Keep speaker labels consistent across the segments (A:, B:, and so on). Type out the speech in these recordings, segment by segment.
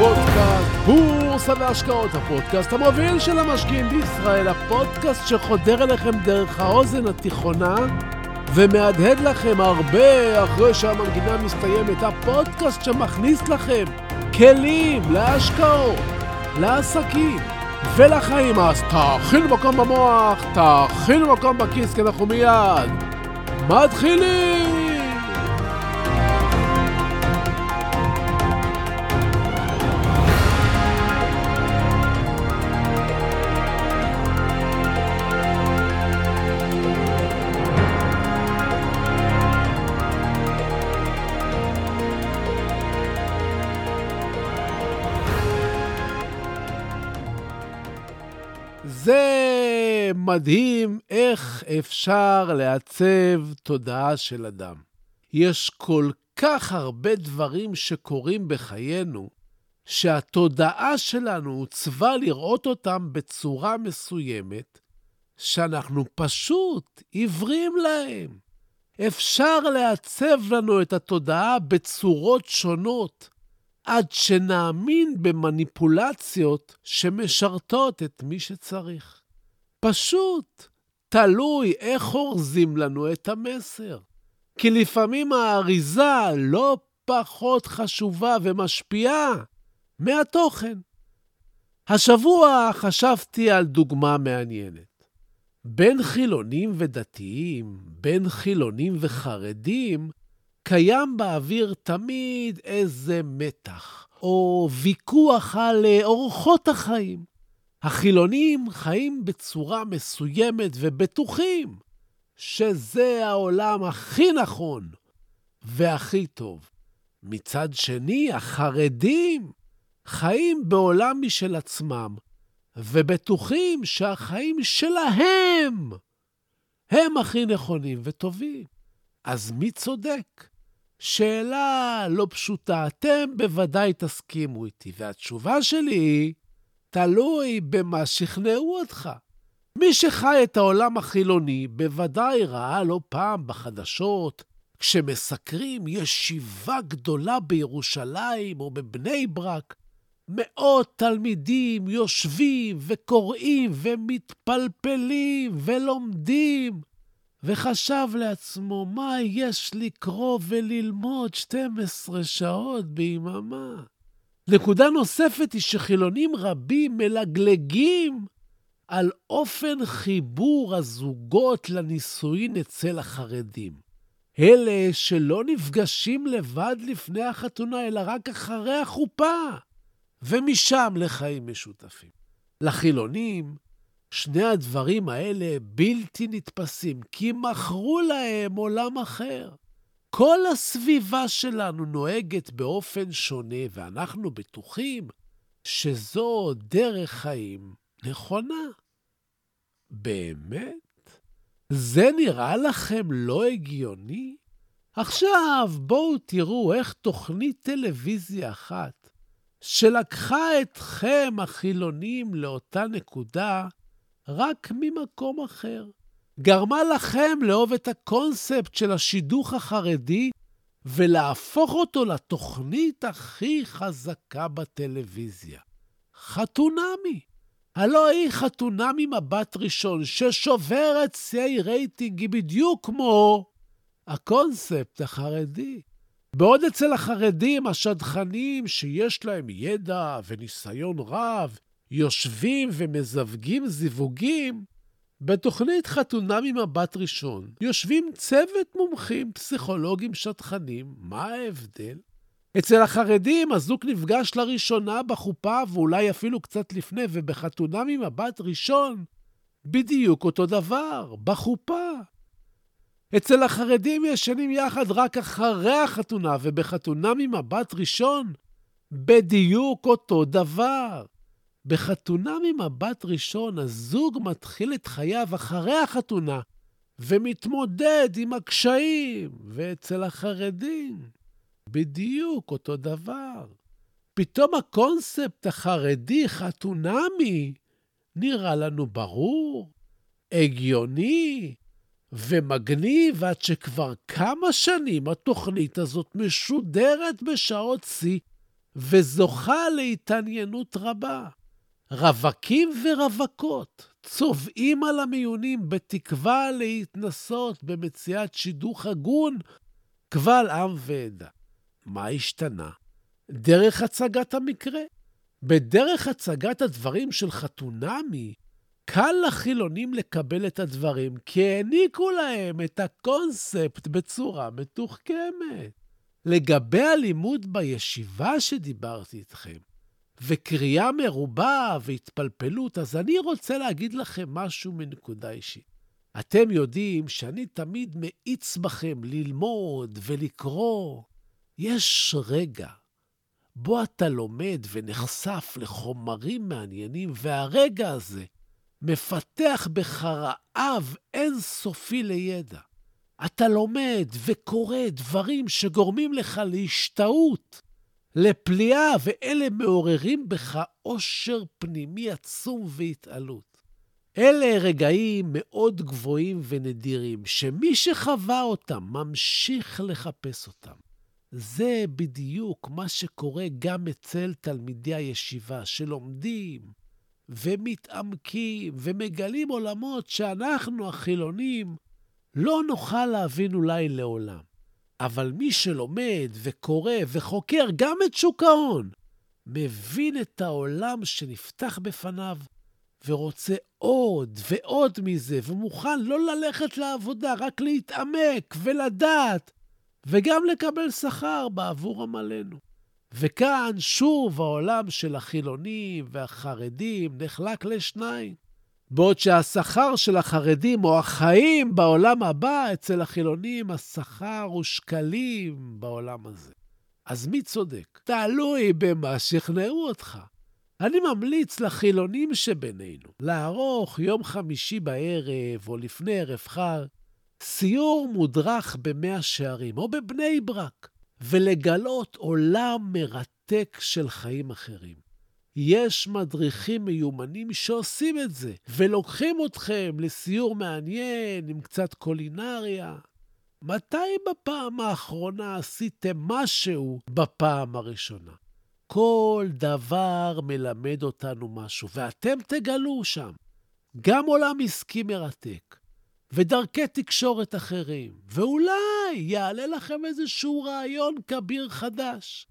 A: פודקאסט בורסה והשקעות, הפודקאסט המוביל של המשקיעים בישראל, הפודקאסט שחודר אליכם דרך האוזן התיכונה ומהדהד לכם הרבה אחרי שהמנגינה מסתיימת, הפודקאסט שמכניס לכם כלים להשקעות, לעסקים ולחיים. אז תאכינו מקום במוח, תאכינו מקום בכיס, כי אנחנו מיד מתחילים! מדהים איך אפשר לעצב תודעה של אדם. יש כל כך הרבה דברים שקורים בחיינו, שהתודעה שלנו עוצבה לראות אותם בצורה מסוימת, שאנחנו פשוט עיוורים להם. אפשר לעצב לנו את התודעה בצורות שונות, עד שנאמין במניפולציות שמשרתות את מי שצריך. פשוט תלוי איך אורזים לנו את המסר. כי לפעמים האריזה לא פחות חשובה ומשפיעה מהתוכן. השבוע חשבתי על דוגמה מעניינת. בין חילונים ודתיים, בין חילונים וחרדים, קיים באוויר תמיד איזה מתח, או ויכוח על אורחות החיים. החילונים חיים בצורה מסוימת ובטוחים שזה העולם הכי נכון והכי טוב. מצד שני, החרדים חיים בעולם משל עצמם, ובטוחים שהחיים שלהם הם הכי נכונים וטובים. אז מי צודק? שאלה לא פשוטה. אתם בוודאי תסכימו איתי, והתשובה שלי היא, תלוי במה שכנעו אותך. מי שחי את העולם החילוני בוודאי ראה לא פעם בחדשות, כשמסקרים ישיבה גדולה בירושלים או בבני ברק, מאות תלמידים יושבים וקוראים ומתפלפלים ולומדים וחשב לעצמו, מה יש לקרוא וללמוד 12 שעות ביממה? נקודה נוספת היא שחילונים רבים מלגלגים על אופן חיבור הזוגות לנישואין אצל החרדים. אלה שלא נפגשים לבד לפני החתונה, אלא רק אחרי החופה, ומשם לחיים משותפים. לחילונים, שני הדברים האלה בלתי נתפסים, כי מכרו להם עולם אחר. כל הסביבה שלנו נוהגת באופן שונה, ואנחנו בטוחים שזו דרך חיים נכונה. באמת? זה נראה לכם לא הגיוני? עכשיו בואו תראו איך תוכנית טלוויזיה אחת, שלקחה אתכם, החילונים, לאותה נקודה, רק ממקום אחר. גרמה לכם לאהוב את הקונספט של השידוך החרדי ולהפוך אותו לתוכנית הכי חזקה בטלוויזיה. חתונמי. הלא היא חתונמי מבט ראשון, ששוברת שיאי רייטינג, היא בדיוק כמו הקונספט החרדי. בעוד אצל החרדים, השדכנים שיש להם ידע וניסיון רב, יושבים ומזווגים זיווגים, בתוכנית חתונה ממבט ראשון יושבים צוות מומחים, פסיכולוגים, שטחנים. מה ההבדל? אצל החרדים הזוג נפגש לראשונה בחופה, ואולי אפילו קצת לפני, ובחתונה ממבט ראשון, בדיוק אותו דבר, בחופה. אצל החרדים ישנים יחד רק אחרי החתונה, ובחתונה ממבט ראשון, בדיוק אותו דבר. בחתונה ממבט ראשון, הזוג מתחיל את חייו אחרי החתונה ומתמודד עם הקשיים, ואצל החרדים, בדיוק אותו דבר. פתאום הקונספט החרדי, חתונמי, נראה לנו ברור, הגיוני ומגניב, עד שכבר כמה שנים התוכנית הזאת משודרת בשעות שיא וזוכה להתעניינות רבה. רווקים ורווקות צובעים על המיונים בתקווה להתנסות במציאת שידוך הגון קבל עם ועדה. מה השתנה? דרך הצגת המקרה. בדרך הצגת הדברים של חתונמי, קל לחילונים לקבל את הדברים, כי העניקו להם את הקונספט בצורה מתוחכמת. לגבי הלימוד בישיבה שדיברתי איתכם, וקריאה מרובה והתפלפלות, אז אני רוצה להגיד לכם משהו מנקודה אישית. אתם יודעים שאני תמיד מאיץ בכם ללמוד ולקרוא. יש רגע בו אתה לומד ונחשף לחומרים מעניינים, והרגע הזה מפתח בך רעב אינסופי לידע. אתה לומד וקורא דברים שגורמים לך להשתאות, לפליאה, ואלה מעוררים בך עושר פנימי עצום והתעלות. אלה רגעים מאוד גבוהים ונדירים, שמי שחווה אותם ממשיך לחפש אותם. זה בדיוק מה שקורה גם אצל תלמידי הישיבה, שלומדים ומתעמקים ומגלים עולמות שאנחנו, החילונים, לא נוכל להבין אולי לעולם. אבל מי שלומד וקורא וחוקר גם את שוק ההון, מבין את העולם שנפתח בפניו ורוצה עוד ועוד מזה, ומוכן לא ללכת לעבודה, רק להתעמק ולדעת, וגם לקבל שכר בעבור עמלנו. וכאן שוב העולם של החילונים והחרדים נחלק לשניים. בעוד שהשכר של החרדים או החיים בעולם הבא, אצל החילונים השכר הוא שקלים בעולם הזה. אז מי צודק? תלוי במה שכנעו אותך. אני ממליץ לחילונים שבינינו לערוך יום חמישי בערב או לפני ערב חג סיור מודרך במאה שערים או בבני ברק ולגלות עולם מרתק של חיים אחרים. יש מדריכים מיומנים שעושים את זה, ולוקחים אתכם לסיור מעניין עם קצת קולינריה. מתי בפעם האחרונה עשיתם משהו בפעם הראשונה? כל דבר מלמד אותנו משהו, ואתם תגלו שם גם עולם עסקי מרתק, ודרכי תקשורת אחרים, ואולי יעלה לכם איזשהו רעיון כביר חדש.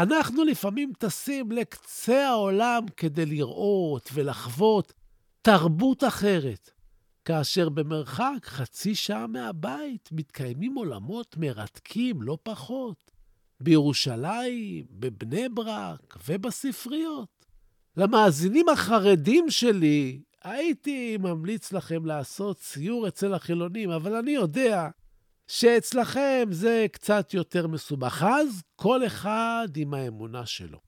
A: אנחנו לפעמים טסים לקצה העולם כדי לראות ולחוות תרבות אחרת, כאשר במרחק חצי שעה מהבית מתקיימים עולמות מרתקים לא פחות, בירושלים, בבני ברק ובספריות. למאזינים החרדים שלי, הייתי ממליץ לכם לעשות סיור אצל החילונים, אבל אני יודע שאצלכם זה קצת יותר מסובך. אז כל אחד עם האמונה שלו.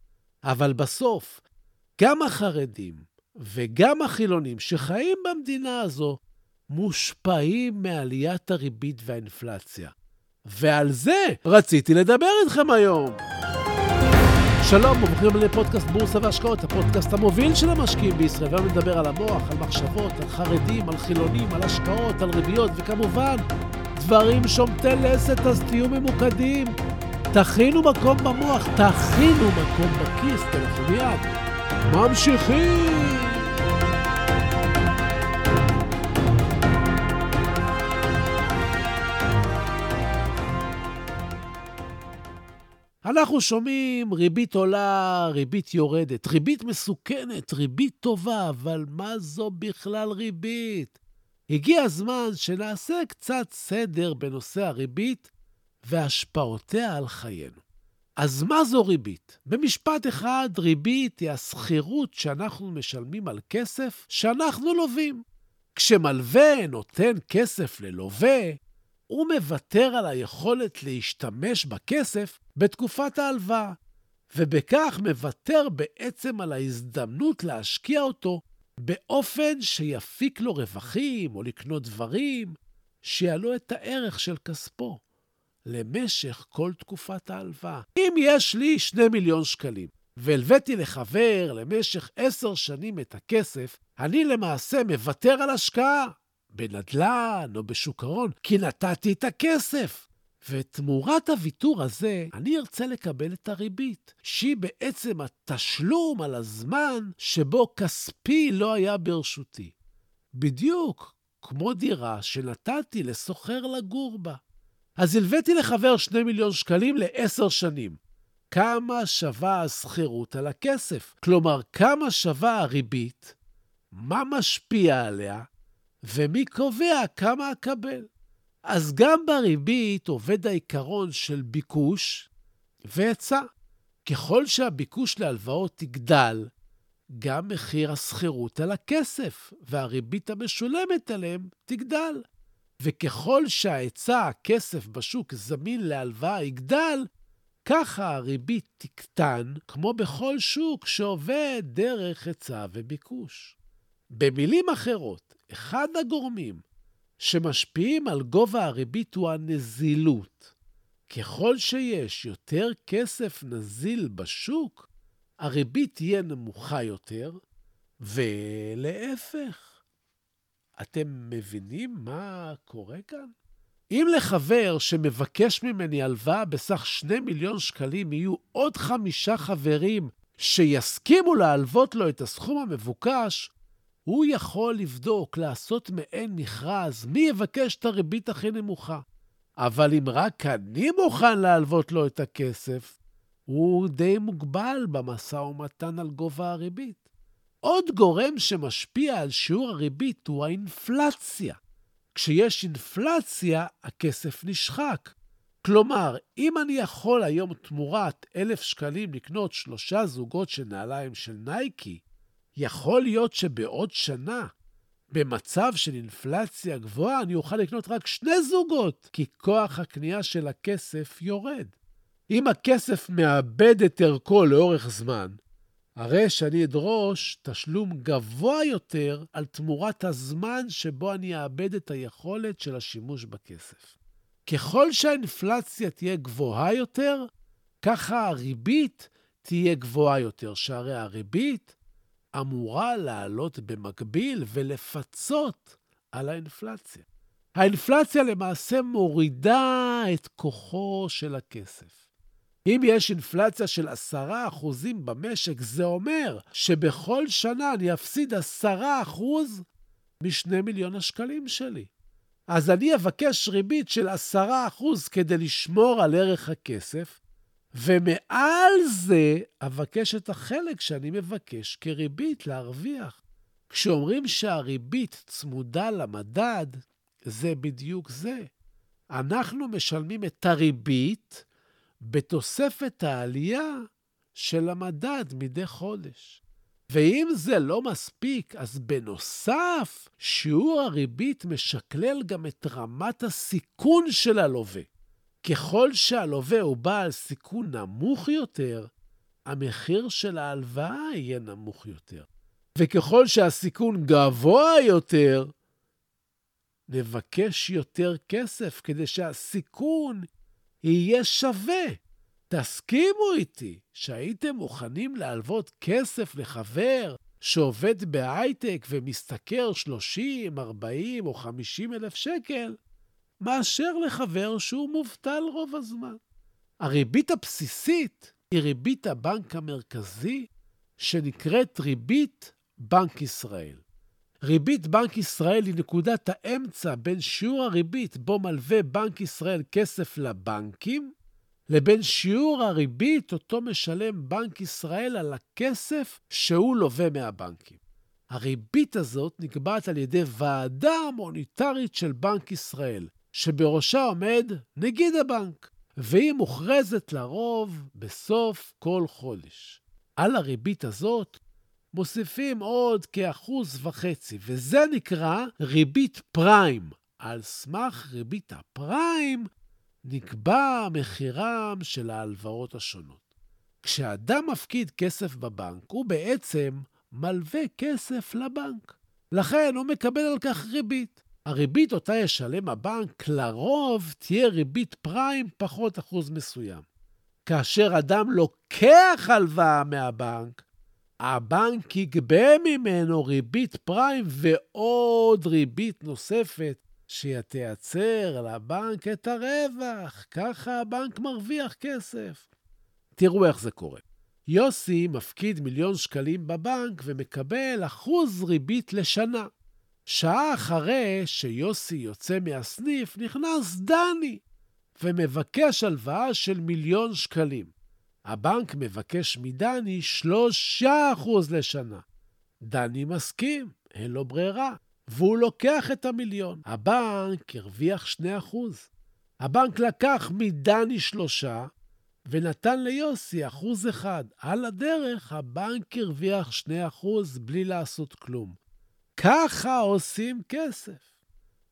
A: אבל בסוף, גם החרדים וגם החילונים שחיים במדינה הזו מושפעים מעליית הריבית והאינפלציה. ועל זה רציתי לדבר איתכם היום. שלום וברוכים לפודקאסט בורסה והשקעות, הפודקאסט המוביל של המשקיעים בישראל. והיום נדבר על המוח, על מחשבות, על חרדים, על חילונים, על השקעות, על ריביות, וכמובן, דברים שומטי לסת, אז תהיו ממוקדים. תכינו מקום במוח, תכינו מקום בכיס, תלכו מיד. ממשיכים! אנחנו שומעים ריבית עולה, ריבית יורדת, ריבית מסוכנת, ריבית טובה, אבל מה זו בכלל ריבית? הגיע הזמן שנעשה קצת סדר בנושא הריבית והשפעותיה על חיינו. אז מה זו ריבית? במשפט אחד, ריבית היא השכירות שאנחנו משלמים על כסף שאנחנו לווים. כשמלווה נותן כסף ללווה, הוא מוותר על היכולת להשתמש בכסף בתקופת ההלוואה, ובכך מוותר בעצם על ההזדמנות להשקיע אותו באופן שיפיק לו רווחים או לקנות דברים שיעלו את הערך של כספו למשך כל תקופת ההלוואה. אם יש לי שני מיליון שקלים והלוויתי לחבר למשך עשר שנים את הכסף, אני למעשה מוותר על השקעה בנדל"ן או בשוק ההון, כי נתתי את הכסף. ותמורת הוויתור הזה, אני ארצה לקבל את הריבית, שהיא בעצם התשלום על הזמן שבו כספי לא היה ברשותי. בדיוק כמו דירה שנתתי לסוחר לגור בה. אז הלוויתי לחבר שני מיליון שקלים לעשר שנים. כמה שווה השכירות על הכסף? כלומר, כמה שווה הריבית? מה משפיע עליה? ומי קובע כמה אקבל? אז גם בריבית עובד העיקרון של ביקוש והיצע. ככל שהביקוש להלוואות יגדל, גם מחיר השכירות על הכסף והריבית המשולמת עליהם תגדל. וככל שההיצע הכסף בשוק זמין להלוואה יגדל, ככה הריבית תקטן, כמו בכל שוק שעובד דרך היצע וביקוש. במילים אחרות, אחד הגורמים שמשפיעים על גובה הריבית הוא הנזילות. ככל שיש יותר כסף נזיל בשוק, הריבית תהיה נמוכה יותר, ולהפך. אתם מבינים מה קורה כאן? אם לחבר שמבקש ממני הלוואה בסך 2 מיליון שקלים יהיו עוד חמישה חברים שיסכימו להלוות לו את הסכום המבוקש, הוא יכול לבדוק, לעשות מעין מכרז, מי יבקש את הריבית הכי נמוכה. אבל אם רק אני מוכן להלוות לו את הכסף, הוא די מוגבל במשא ומתן על גובה הריבית. עוד גורם שמשפיע על שיעור הריבית הוא האינפלציה. כשיש אינפלציה, הכסף נשחק. כלומר, אם אני יכול היום תמורת אלף שקלים לקנות שלושה זוגות של נעליים של נייקי, יכול להיות שבעוד שנה, במצב של אינפלציה גבוהה, אני אוכל לקנות רק שני זוגות, כי כוח הקנייה של הכסף יורד. אם הכסף מאבד את ערכו לאורך זמן, הרי שאני אדרוש תשלום גבוה יותר על תמורת הזמן שבו אני אאבד את היכולת של השימוש בכסף. ככל שהאינפלציה תהיה גבוהה יותר, ככה הריבית תהיה גבוהה יותר, שהרי הריבית אמורה לעלות במקביל ולפצות על האינפלציה. האינפלציה למעשה מורידה את כוחו של הכסף. אם יש אינפלציה של 10% במשק, זה אומר שבכל שנה אני אפסיד 10% משני מיליון השקלים שלי. אז אני אבקש ריבית של 10% כדי לשמור על ערך הכסף, ומעל זה אבקש את החלק שאני מבקש כריבית להרוויח. כשאומרים שהריבית צמודה למדד, זה בדיוק זה. אנחנו משלמים את הריבית בתוספת העלייה של המדד מדי חודש. ואם זה לא מספיק, אז בנוסף, שיעור הריבית משקלל גם את רמת הסיכון של הלווה. ככל שהלווה הוא בעל סיכון נמוך יותר, המחיר של ההלוואה יהיה נמוך יותר. וככל שהסיכון גבוה יותר, נבקש יותר כסף כדי שהסיכון יהיה שווה. תסכימו איתי שהייתם מוכנים להלוות כסף לחבר שעובד בהייטק ומשתכר 30, 40 או 50 אלף שקל, מאשר לחבר שהוא מובטל רוב הזמן. הריבית הבסיסית היא ריבית הבנק המרכזי, שנקראת ריבית בנק ישראל. ריבית בנק ישראל היא נקודת האמצע בין שיעור הריבית בו מלווה בנק ישראל כסף לבנקים, לבין שיעור הריבית אותו משלם בנק ישראל על הכסף שהוא לווה מהבנקים. הריבית הזאת נקבעת על ידי ועדה מוניטרית של בנק ישראל, שבראשה עומד נגיד הבנק, והיא מוכרזת לרוב בסוף כל חודש. על הריבית הזאת מוסיפים עוד כאחוז וחצי, וזה נקרא ריבית פריים. על סמך ריבית הפריים נקבע מחירם של ההלוואות השונות. כשאדם מפקיד כסף בבנק, הוא בעצם מלווה כסף לבנק. לכן הוא מקבל על כך ריבית. הריבית אותה ישלם הבנק לרוב תהיה ריבית פריים פחות אחוז מסוים. כאשר אדם לוקח הלוואה מהבנק, הבנק יגבה ממנו ריבית פריים ועוד ריבית נוספת, שתייצר לבנק את הרווח, ככה הבנק מרוויח כסף. תראו איך זה קורה. יוסי מפקיד מיליון שקלים בבנק ומקבל אחוז ריבית לשנה. שעה אחרי שיוסי יוצא מהסניף, נכנס דני ומבקש הלוואה של מיליון שקלים. הבנק מבקש מדני שלושה אחוז לשנה. דני מסכים, אין לו ברירה, והוא לוקח את המיליון. הבנק הרוויח שני אחוז. הבנק לקח מדני שלושה ונתן ליוסי אחוז אחד. על הדרך, הבנק הרוויח שני אחוז בלי לעשות כלום. ככה עושים כסף.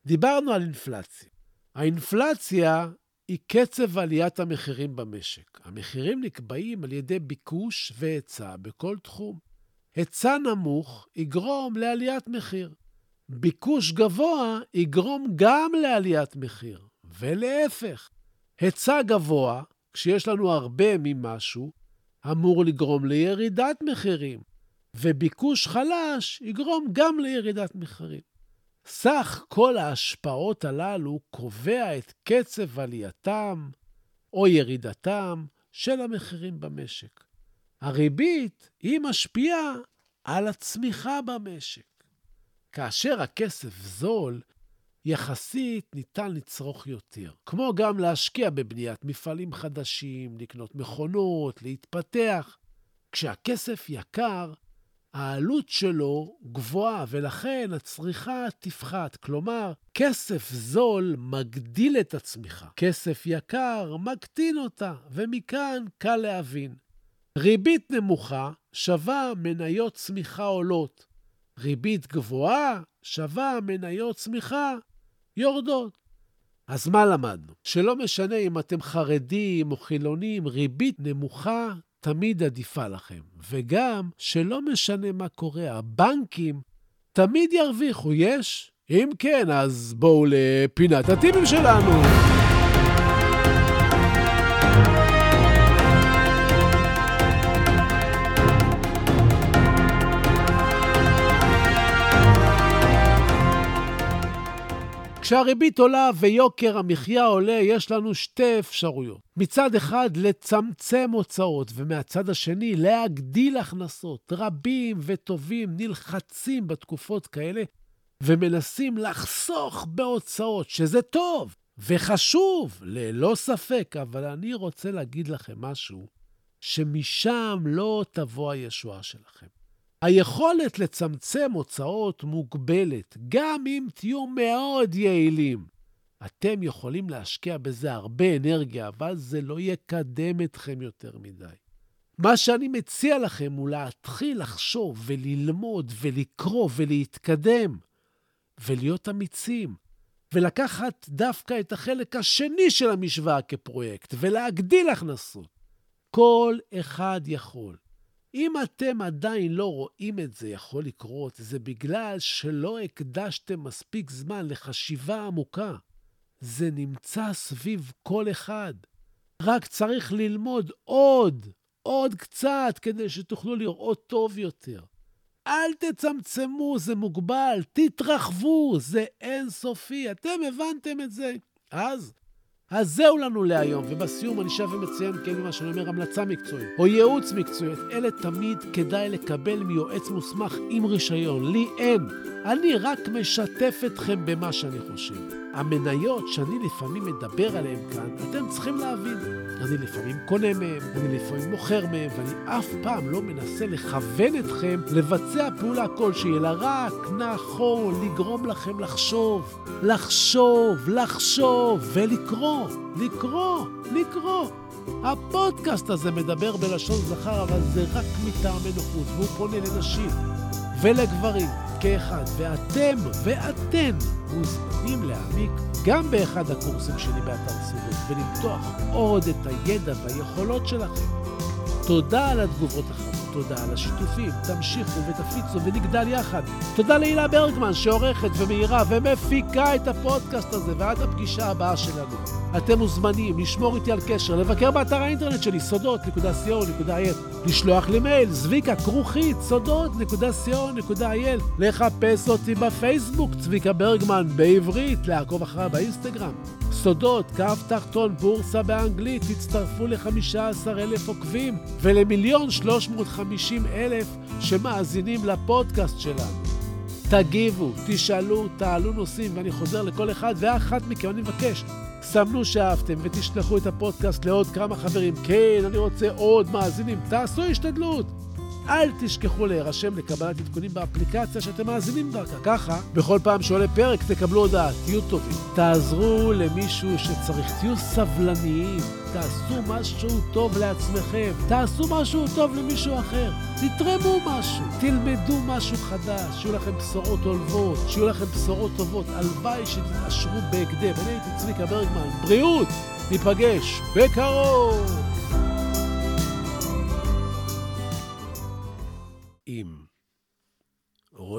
A: דיברנו על אינפלציה. האינפלציה היא קצב עליית המחירים במשק. המחירים נקבעים על ידי ביקוש והיצע בכל תחום. היצע נמוך יגרום לעליית מחיר. ביקוש גבוה יגרום גם לעליית מחיר, ולהפך. היצע גבוה, כשיש לנו הרבה ממשהו, אמור לגרום לירידת מחירים, וביקוש חלש יגרום גם לירידת מחירים. סך כל ההשפעות הללו קובע את קצב עלייתם או ירידתם של המחירים במשק. הריבית היא משפיעה על הצמיחה במשק. כאשר הכסף זול, יחסית ניתן לצרוך יותר. כמו גם להשקיע בבניית מפעלים חדשים, לקנות מכונות, להתפתח. כשהכסף יקר, העלות שלו גבוהה, ולכן הצריכה תפחת. כלומר, כסף זול מגדיל את הצמיחה, כסף יקר מקטין אותה, ומכאן קל להבין. ריבית נמוכה שווה מניות צמיחה עולות. ריבית גבוהה שווה מניות צמיחה יורדות. אז מה למדנו? שלא משנה אם אתם חרדים או חילונים, ריבית נמוכה תמיד עדיפה לכם. וגם שלא משנה מה קורה, הבנקים תמיד ירוויחו, יש? אם כן, אז בואו לפינת הטיפים שלנו. כשהריבית עולה ויוקר המחיה עולה, יש לנו שתי אפשרויות. מצד אחד, לצמצם הוצאות, ומהצד השני, להגדיל הכנסות. רבים וטובים נלחצים בתקופות כאלה ומנסים לחסוך בהוצאות, שזה טוב וחשוב, ללא ספק, אבל אני רוצה להגיד לכם משהו, שמשם לא תבוא הישועה שלכם. היכולת לצמצם הוצאות מוגבלת, גם אם תהיו מאוד יעילים. אתם יכולים להשקיע בזה הרבה אנרגיה, אבל זה לא יקדם אתכם יותר מדי. מה שאני מציע לכם הוא להתחיל לחשוב וללמוד ולקרוא ולהתקדם ולהיות אמיצים, ולקחת דווקא את החלק השני של המשוואה כפרויקט ולהגדיל הכנסות. כל אחד יכול. אם אתם עדיין לא רואים את זה יכול לקרות, זה בגלל שלא הקדשתם מספיק זמן לחשיבה עמוקה. זה נמצא סביב כל אחד. רק צריך ללמוד עוד, עוד קצת, כדי שתוכלו לראות טוב יותר. אל תצמצמו, זה מוגבל, תתרחבו, זה אינסופי. אתם הבנתם את זה? אז אז זהו לנו להיום, ובסיום אני שב ומציין, כן, מה שאני אומר, המלצה מקצועית, או ייעוץ מקצועי, אלה תמיד כדאי לקבל מיועץ מוסמך עם רישיון. לי אין. אני רק משתף אתכם במה שאני חושב. המניות שאני לפעמים מדבר עליהן כאן, אתם צריכים להבין. אני לפעמים קונה מהם, אני לפעמים מוכר מהם, ואני אף פעם לא מנסה לכוון אתכם לבצע פעולה כלשהי, אלא רק נכון לגרום לכם לחשוב, לחשוב, לחשוב ולקרוא, לקרוא, לקרוא. הפודקאסט הזה מדבר בלשון זכר, אבל זה רק מטעמי נוחות, והוא פונה לנשים ולגברים. כאחד, ואתם ואתן מוזמנים להעמיק גם באחד הקורסים שלי באתר סיבוב ולמתוח עוד את הידע והיכולות שלכם. תודה על התגובות החמות, תודה על השיתופים, תמשיכו ותפיצו ונגדל יחד. תודה להילה ברגמן שעורכת ומאירה ומפיקה את הפודקאסט הזה, ועד הפגישה הבאה שלנו. אתם מוזמנים לשמור איתי על קשר, לבקר באתר האינטרנט שלי, סודות.co.il, לשלוח לי מייל, זביקה כרוכית, סודות.co.il, לחפש אותי בפייסבוק, צביקה ברגמן, בעברית, לעקוב אחריי באינסטגרם. סודות, קו תחתון בורסה באנגלית, תצטרפו ל-15 אלף עוקבים ולמיליון 350 אלף שמאזינים לפודקאסט שלנו. תגיבו, תשאלו, תעלו נושאים, ואני חוזר לכל אחד ואחת מכם, אני מבקש. סמנו שאהבתם ותשלחו את הפודקאסט לעוד כמה חברים. כן, אני רוצה עוד מאזינים, תעשו השתדלות. אל תשכחו להירשם לקבלת עדכונים באפליקציה שאתם מאזינים דרכה. ככה, בכל פעם שעולה פרק תקבלו הודעה, תהיו טובים. תעזרו למישהו שצריך, תהיו סבלניים, תעשו משהו טוב לעצמכם, תעשו משהו טוב למישהו אחר, תתרמו משהו, תלמדו משהו חדש, שיהיו לכם בשורות עולבות, שיהיו לכם בשורות טובות. הלוואי שתתעשרו בהקדם. אני הייתי צביקה ברגמן, בריאות, ניפגש בקרוב.